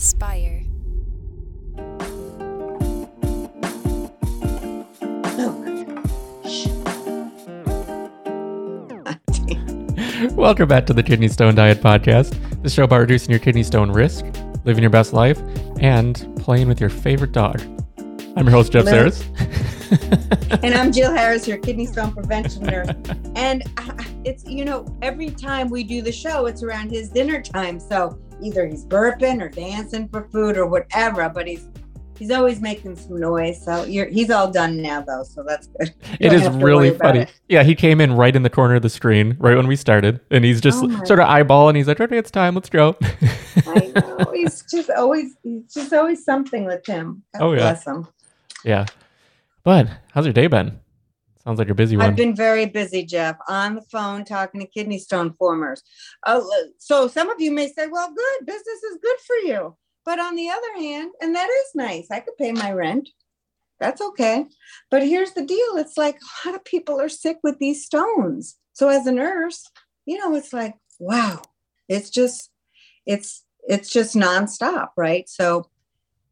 Spire. Welcome back to the Kidney Stone Diet Podcast, the show about reducing your kidney stone risk, living your best life, and playing with your favorite dog. I'm your host, Jeff Hello. Saris. and I'm Jill Harris, your kidney stone prevention nurse. And uh, it's, you know, every time we do the show, it's around his dinner time. So either he's burping or dancing for food or whatever, but he's he's always making some noise. So you're, he's all done now, though. So that's good. You It is really funny. it. Yeah, he came in right in the corner of the screen, right when we started, and he's just Oh sort of eyeballing. He's like, "Okay, it's time. Let's go." I know. He's just always, he's just always something with him. God Oh, yeah. bless him. yeah. But how's your day been? Sounds like a busy one. I've been very busy, Jeff, on the phone talking to kidney stone formers. Uh, so some of you may say, well, good, business is good for you. But on the other hand, and that is nice, I could pay my rent. That's okay. But here's the deal it's like a lot of people are sick with these stones. So as a nurse, you know, it's like, wow, it's just, it's, it's just nonstop, right? So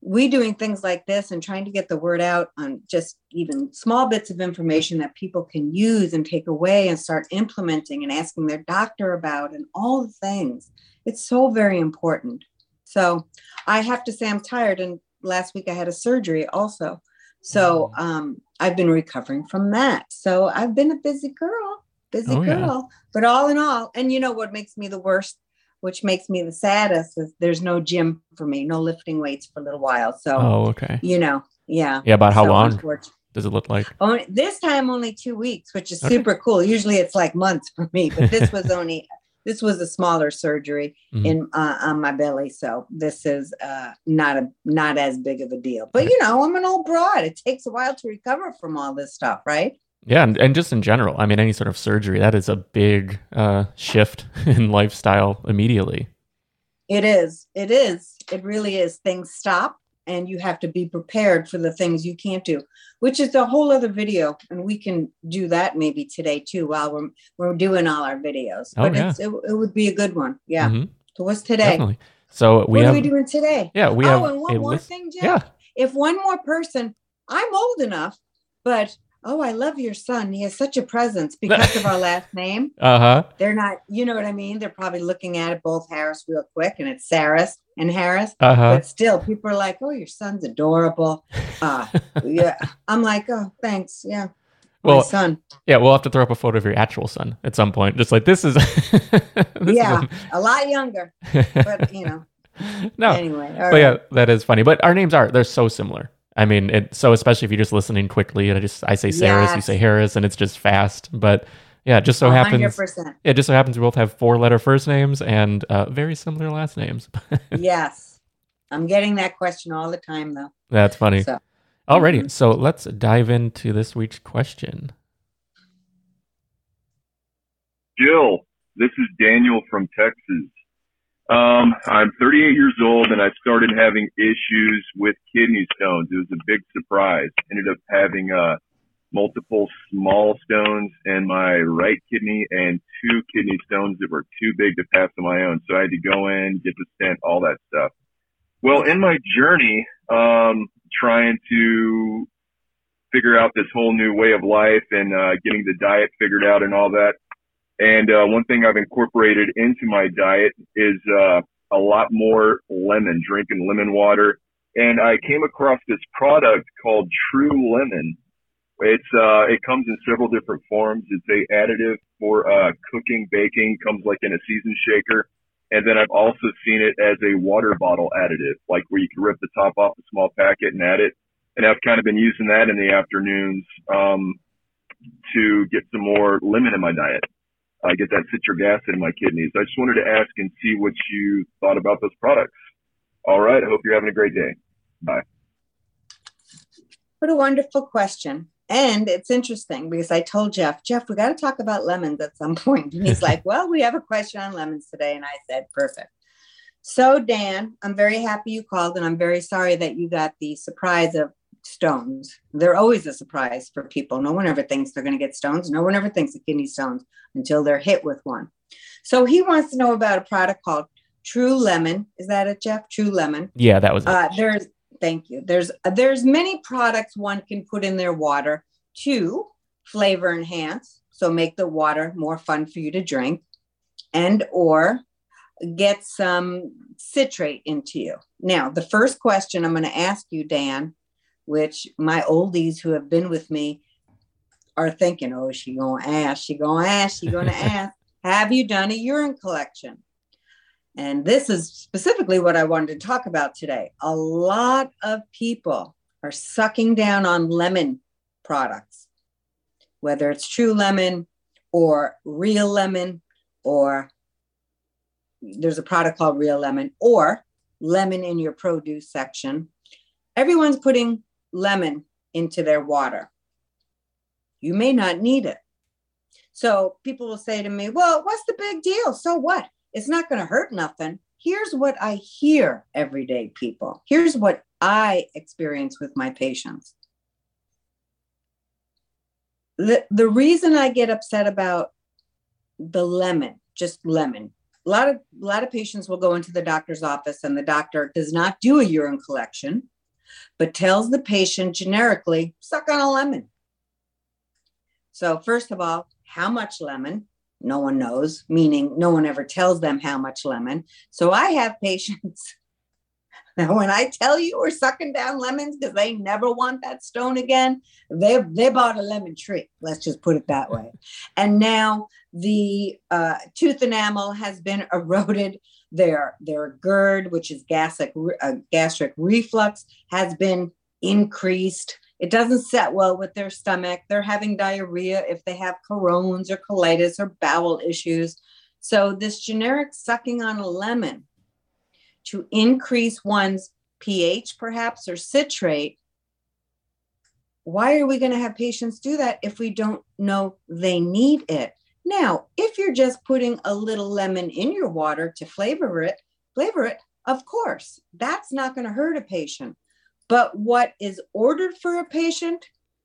we doing things like this and trying to get the word out on just even small bits of information that people can use and take away and start implementing and asking their doctor about and all the things. It's so very important. So I have to say I'm tired. And last week I had a surgery also. So um, I've been recovering from that. So I've been a busy girl, busy Oh, yeah. girl. But all in all, and you know what makes me the worst, which makes me the saddest, is there's no gym for me, no lifting weights for a little while. So oh, okay. you know, yeah. Yeah, about how So long does it look like? Only, this time only two weeks, which is Okay. super cool. Usually it's like months for me, but this was only this was a smaller surgery Mhm. in uh, on my belly, so this is uh, not a not as big of a deal. But you know, I'm an old broad. It takes a while to recover from all this stuff, right? Yeah, and, and just in general, I mean, any sort of surgery that is a big uh, shift in lifestyle immediately. It is. It is. It really is. Things stop and you have to be prepared for the things you can't do, which is a whole other video. And we can do that maybe today too while we're we're doing all our videos. Oh, But yeah. it's, it, it would be a good one. Yeah. Mhm, So what's today? definitely. So we what have, are we doing today? yeah, we oh, have and one more list- thing, Jeff. Yeah, If one more person, I'm old enough, but oh, I love your son. He has such a presence because of our last name. uh huh. They're not, you know what I mean? They're probably looking at it both Harris real quick, and it's Saris and Harris. Uh huh. But still, people are like, "Oh, your son's adorable." Uh, yeah, I'm like, "Oh, thanks." Yeah, my Well, son. yeah, we'll have to throw up a photo of your actual son at some point. Just like this is. this Yeah, is a lot younger, but you know. no, Anyway, but right. yeah, that is funny. But our names are they're so similar. I mean, it, so especially if you're just listening quickly, and I just I say Saris, you say Harris, and it's just fast. But yeah, it just so happens. 100%. It just so happens we both have four letter first names and uh, very similar last names. yes, I'm getting that question all the time, though. That's funny. So, Alrighty, Mhm. so let's dive into this week's question. Jill, this is Daniel from Texas. Um, I'm 38 years old and I started having issues with kidney stones. It was a big surprise. Ended up having uh, multiple small stones in my right kidney and two kidney stones that were too big to pass on my own. So I had to go in, get the stent, all that stuff. Well, in my journey, um, trying to figure out this whole new way of life and uh, getting the diet figured out and all that, and uh, one thing I've incorporated into my diet is uh, a lot more lemon, drinking lemon water. And I came across this product called True Lemon. It's uh, it comes in several different forms. It's a additive for uh, cooking, baking. Comes like in a season shaker. And then I've also seen it as a water bottle additive, like where you can rip the top off a small packet and add it. And I've kind of been using that in the afternoons um, to get some more lemon in my diet. I get that citric acid in my kidneys. I just wanted to ask and see what you thought about those products. All right. I hope you're having a great day. Bye. what a wonderful question. And it's interesting because I told Jeff, Jeff, we got to talk about lemons at some point. And he's like, well, we have a question on lemons today. And I said, perfect. So, Dan, I'm very happy you called, and I'm very sorry that you got the surprise of stones. They're always a surprise for people. No one ever thinks they're going to get stones. No one ever thinks of kidney stones until they're hit with one. So, he wants to know about a product called True Lemon. Is that it, Jeff? True Lemon. Yeah, that was it. Uh, there's thank you. There's there's many products one can put in their water to flavor enhance, so make the water more fun for you to drink, and or get some citrate into you. Now, the first question I'm going to ask you, Dan, which my oldies who have been with me are thinking, oh, she gonna ask, she gonna ask, she gonna ask. Have you done a urine collection? And this is specifically what I wanted to talk about today. A lot of people are sucking down on lemon products, whether it's true lemon or real lemon, or there's a product called real lemon, or lemon in your produce section. Everyone's putting lemon into their water. You may not need it. So people will say to me, Well, what's the big deal? So what? It's not going to hurt nothing. Here's what I hear every day, people. Here's what I experience with my patients. The, the reason I get upset about the lemon, just lemon, a lot of a lot of patients will go into the doctor's office and the doctor does not do a urine collection, but tells the patient generically, suck on a lemon. So first of all, how much lemon? no one knows, meaning no one ever tells them how much lemon. So I have patients. Now, when I tell you we're sucking down lemons because they never want that stone again, they they bought a lemon tree. Let's just put it that way. And now the uh, tooth enamel has been eroded. Their their GERD, which is gastric uh, gastric reflux, has been increased. It doesn't set well with their stomach. They're having diarrhea if they have Crohn's or colitis or bowel issues. So, this generic sucking on a lemon to increase one's pH, perhaps, or citrate. Why are we going to have patients do that if we don't know they need it? Now, if you're just putting a little lemon in your water to flavor it, flavor it, of course, that's not going to hurt a patient. But what is ordered for a patient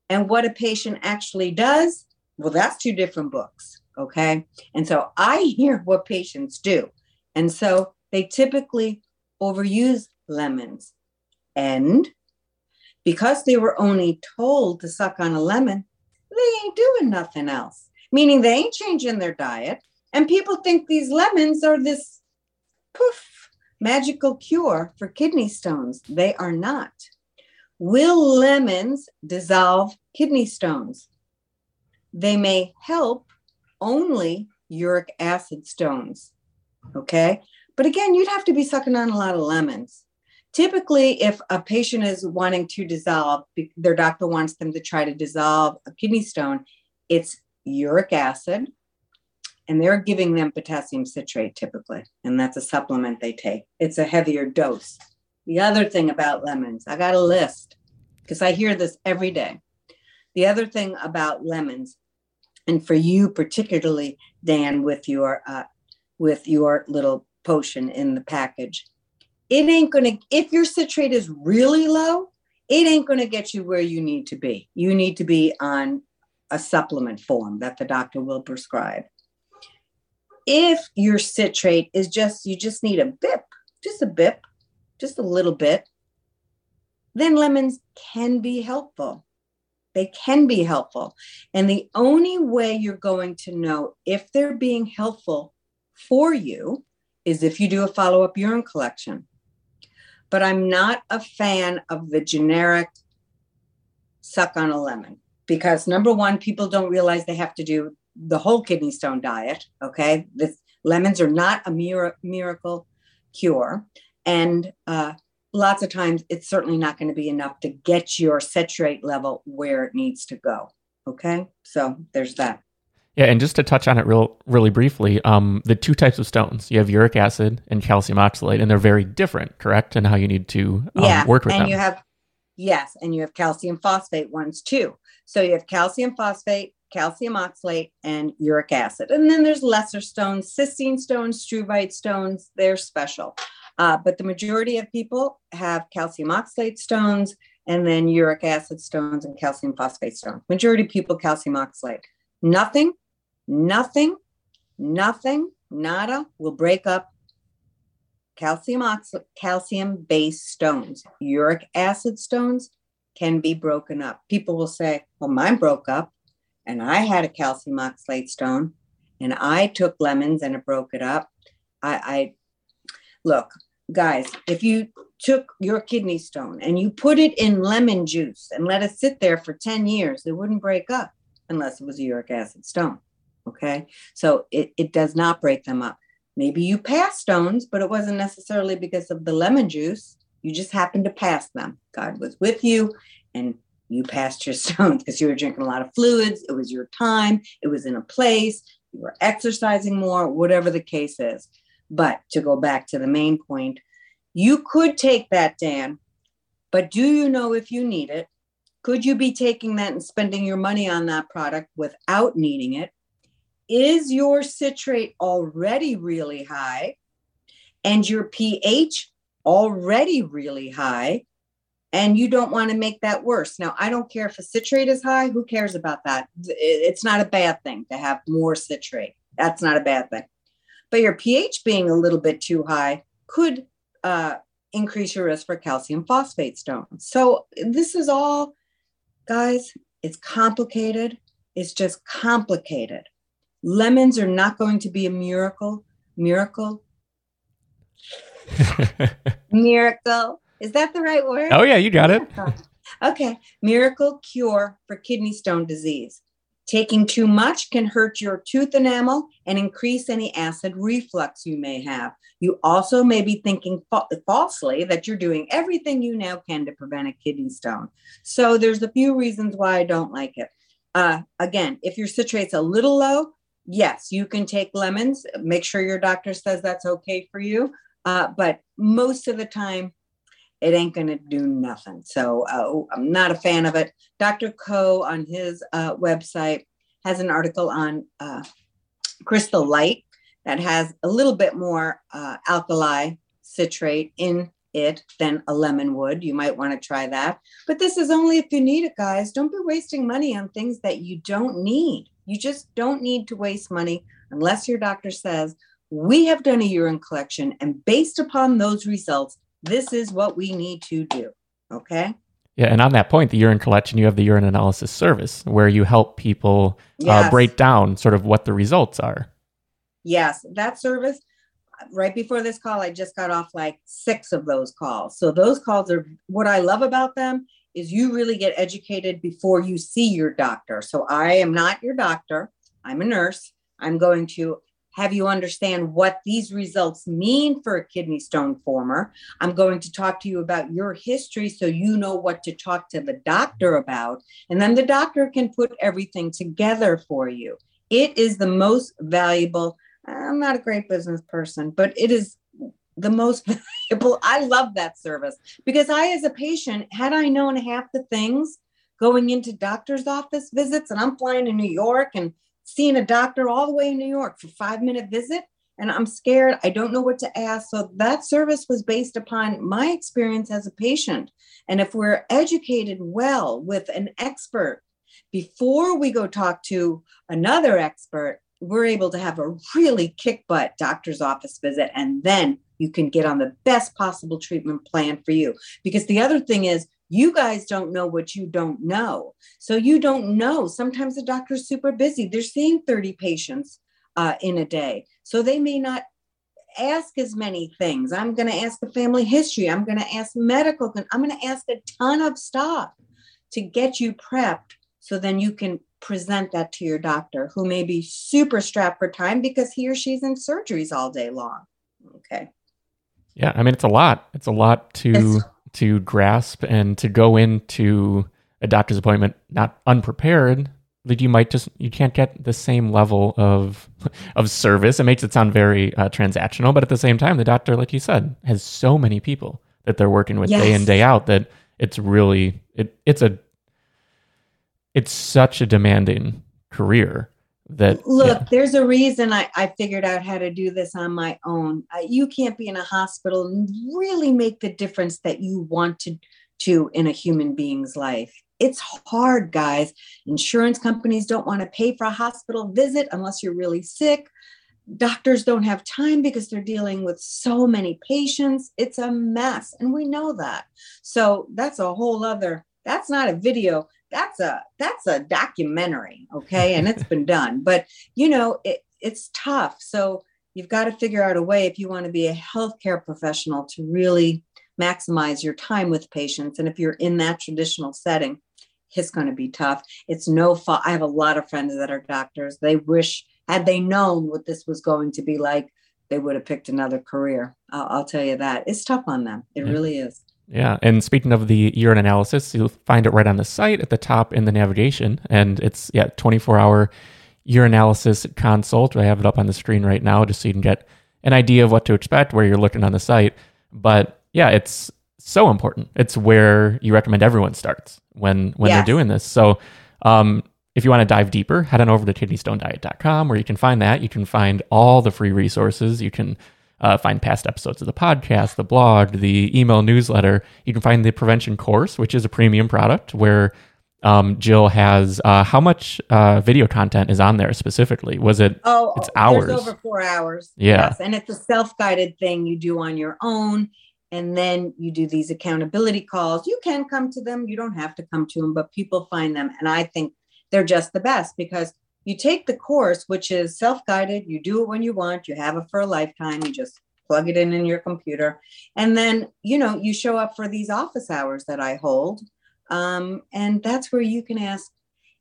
and what a patient actually does, well, that's two different books. Okay. And so I hear what patients do. And so they typically overuse lemons. And because they were only told to suck on a lemon, they ain't doing nothing else, meaning they ain't changing their diet. And people think these lemons are this poof magical cure for kidney stones. They are not. Will lemons dissolve kidney stones? They may help only uric acid stones. Okay. But again, you'd have to be sucking on a lot of lemons. Typically, if a patient is wanting to dissolve, their doctor wants them to try to dissolve a kidney stone, it's uric acid, and they're giving them potassium citrate typically, and that's a supplement they take. It's a heavier dose. The other thing about lemons, I got a list because I hear this every day. The other thing about lemons, and for you particularly, Dan, with your uh, with your little potion in the package, it ain't gonna. If your citrate is really low, it ain't gonna get you where you need to be. You need to be on a supplement form that the doctor will prescribe. If your citrate is just you just need a bip, just a bip, just a little bit, then lemons can be helpful. They can be helpful. And the only way you're going to know if they're being helpful for you is if you do a follow up urine collection. But I'm not a fan of the generic suck on a lemon because number one, people don't realize they have to do the whole kidney stone diet. Okay. The lemons are not a mir- miracle cure. And uh, lots of times it's certainly not going to be enough to get your citrate level where it needs to go. Okay. So there's that. Yeah, and just to touch on it real really briefly, um, the two types of stones you have uric acid and calcium oxalate, and they're very different, correct? And how you need to um, yeah, work with and them. you have yes, and you have calcium phosphate ones too. So you have calcium phosphate, calcium oxalate, and uric acid, and then there's lesser stones, cystine stones, struvite stones. They're special. Uh, but the majority of people have calcium oxalate stones and then uric acid stones and calcium phosphate stones. Majority of people calcium oxalate. Nothing, nothing, nothing, nada will break up calcium ox- calcium based stones, uric acid stones can be broken up. People will say, "Well, mine broke up, and I had a calcium oxalate stone, and I took lemons and it broke it up." I, I look, guys, if you took your kidney stone and you put it in lemon juice and let it sit there for 10 years, it wouldn't break up unless it was a uric acid stone. Okay. So it, it does not break them up. Maybe you passed stones, but it wasn't necessarily because of the lemon juice. You just happened to pass them. God was with you and you passed your stones because you were drinking a lot of fluids. It was your time. It was in a place. You were exercising more, whatever the case is. But to go back to the main point, you could take that, Dan, but do you know if you need it? Could you be taking that and spending your money on that product without needing it? Is your citrate already really high and your pH already really high? And you don't want to make that worse. Now, I don't care if a citrate is high. Who cares about that? It's not a bad thing to have more citrate. That's not a bad thing. But your pH being a little bit too high could uh, increase your risk for calcium phosphate stones. So this is all, guys, it's complicated. It's just complicated. Lemons are not going to be a miracle. Miracle. miracle. Is that the right word? Oh, yeah, you got it. okay. Miracle cure for kidney stone disease. Taking too much can hurt your tooth enamel and increase any acid reflux you may have. You also may be thinking fa- falsely that you're doing everything you now can to prevent a kidney stone. So there's a few reasons why I don't like it. Uh, again, if your citrate's a little low, yes, you can take lemons. Make sure your doctor says that's okay for you. Uh, but most of the time, it ain't going to do nothing. So uh, I'm not a fan of it. Dr. Coe on his uh, website has an article on uh, crystal light that has a little bit more uh, alkali citrate in it than a lemon would. You might want to try that. But this is only if you need it, guys. Don't be wasting money on things that you don't need. You just don't need to waste money unless your doctor says, we have done a urine collection, and based upon those results, this is what we need to do. Okay. Yeah, and on that point, the urine collection, you have the urine analysis service where you help people uh, yes. uh, break down sort of what the results are. Yes, that service. Right before this call, I just got off like six of those calls. So those calls are what I love about them is you really get educated before you see your doctor. So I am not your doctor. I'm a nurse. I'm going to have you understand what these results mean for a kidney stone former. I'm going to talk to you about your history so you know what to talk to the doctor about. And then the doctor can put everything together for you. It is the most valuable. I'm not a great business person, but it is the most valuable. I love that service because I, as a patient, had I known half the things going into doctor's office visits, and I'm flying to New York and seeing a doctor all the way in New York for five minute visit and I'm scared. I don't know what to ask. So that service was based upon my experience as a patient. And if we're educated well with an expert before we go talk to another expert, we're able to have a really kick butt doctor's office visit. And then you can get on the best possible treatment plan for you. Because the other thing is, you guys don't know what you don't know. So you don't know. Sometimes the doctor's super busy. They're seeing 30 patients uh, in a day. So they may not ask as many things. I'm going to ask a family history. I'm going to ask medical. I'm going to ask a ton of stuff to get you prepped so then you can present that to your doctor who may be super strapped for time because he or she's in surgeries all day long. Okay. Yeah, I mean it's a lot. It's a lot to it's, to grasp and to go into a doctor's appointment not unprepared that you might just you can't get the same level of of service it makes it sound very uh, transactional but at the same time the doctor like you said has so many people that they're working with yes. day in day out that it's really it it's a it's such a demanding career that look yeah. there's a reason I, I figured out how to do this on my own uh, you can't be in a hospital and really make the difference that you want to to in a human being's life it's hard guys insurance companies don't want to pay for a hospital visit unless you're really sick doctors don't have time because they're dealing with so many patients. It's a mess. And we know that. So that's a whole other, that's not a video. That's a that's a documentary, okay? And it's been done. But you know, it, it's tough. So you've got to figure out a way if you want to be a healthcare professional to really maximize your time with patients. And if you're in that traditional setting, it's going to be tough. It's no fault. I have a lot of friends that are doctors. They wish, had they known what this was going to be like, they would have picked another career. I'll, I'll tell you that. It's tough on them. It yeah. really is. Yeah. And speaking of the urine analysis, you'll find it right on the site at the top in the navigation. And it's, yeah, 24 hour urine analysis consult. I have it up on the screen right now just so you can get an idea of what to expect where you're looking on the site. But yeah, it's so important. It's where you recommend everyone starts when when yes. they're doing this. So um, if you want to dive deeper, head on over to kidneystonediet.com where you can find that. You can find all the free resources. You can uh, find past episodes of the podcast, the blog, the email newsletter. You can find the prevention course, which is a premium product where um, Jill has uh, how much uh, video content is on there specifically? Was it? Oh, it's hours. over four hours. Yeah, yes. and it's a self-guided thing you do on your own, and then you do these accountability calls. You can come to them. You don't have to come to them, but people find them, and I think they're just the best because you take the course, which is self-guided. You do it when you want. You have it for a lifetime. You just plug it in in your computer, and then you know you show up for these office hours that I hold um, and that's where you can ask.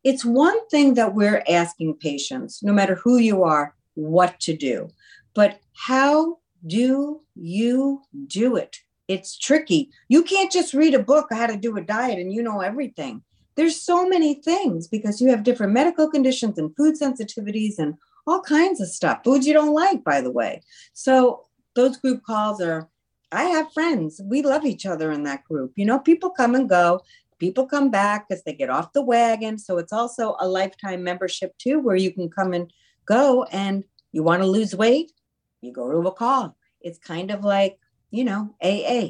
It's one thing that we're asking patients, no matter who you are, what to do. But how do you do it? It's tricky. You can't just read a book how to do a diet and you know everything. There's so many things because you have different medical conditions and food sensitivities and all kinds of stuff. Foods you don't like, by the way. So those group calls are I have friends. We love each other in that group. You know, people come and go people come back because they get off the wagon. So it's also a lifetime membership too, where you can come and go and you want to lose weight, you go to a call. It's kind of like, you know, AA,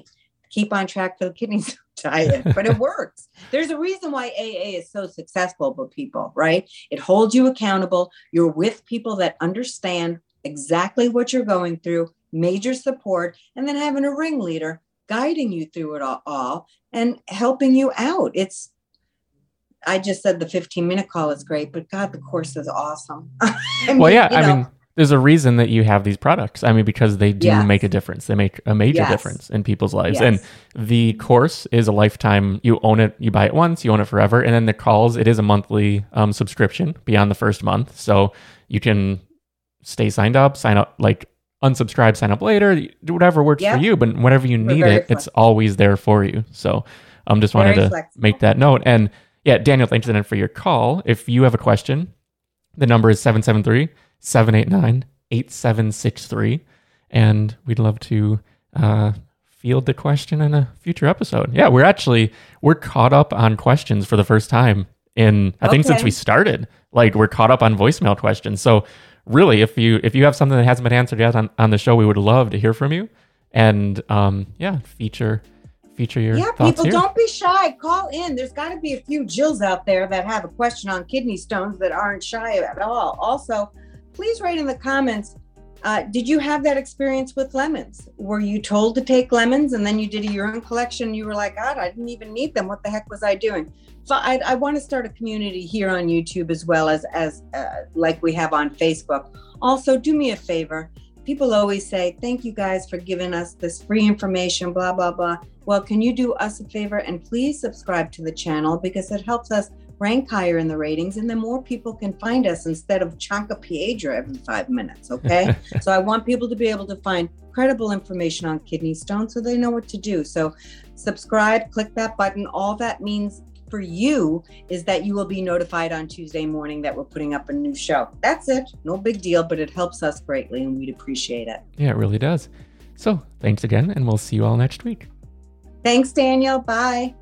keep on track for the kidney diet, but it works. There's a reason why AA is so successful with people, right? It holds you accountable. You're with people that understand exactly what you're going through, major support, and then having a ringleader guiding you through it all, and helping you out. It's I just said the 15 minute call is great, but God, the course is awesome. I mean, well, yeah, I know, mean, there's a reason that you have these products. I mean, because they do yes. make a difference. They make a major yes. difference in people's lives. Yes. And the course is a lifetime. You own it. You buy it once. You own it forever. And then the calls. It is a monthly um, subscription beyond the first month, so you can stay signed up. Sign up like unsubscribe, sign up later, do whatever works for you. But whenever you need it, flexible. it's always there for you. So I um, just wanted very to flexible. make that note. And yeah, Daniel, thanks again for your call. If you have a question, the number is 773 789 8763. And we'd love to uh, field the question in a future episode. Yeah, we're actually we're caught up on questions for the first time in I okay. think since we started. Like we're caught up on voicemail questions. So really, if you if you have something that hasn't been answered yet on, on the show, we would love to hear from you. And um, yeah, feature feature your yeah people here. don't be shy call in there's got to be a few jills out there that have a question on kidney stones that aren't shy at all also please write in the comments uh, did you have that experience with lemons were you told to take lemons and then you did a urine collection you were like god i didn't even need them what the heck was i doing so I, I want to start a community here on YouTube as well as as uh, like we have on Facebook. Also, do me a favor. People always say, "Thank you guys for giving us this free information." Blah blah blah. Well, can you do us a favor and please subscribe to the channel because it helps us rank higher in the ratings and then more people can find us instead of Chanca Piedra every five minutes. Okay. so I want people to be able to find credible information on kidney stones so they know what to do. So subscribe, click that button. All that means for you is that you will be notified on Tuesday morning that we're putting up a new show. That's it. No big deal, but it helps us greatly and we'd appreciate it. Yeah, it really does. So thanks again, and we'll see you all next week. Thanks, Daniel. Bye.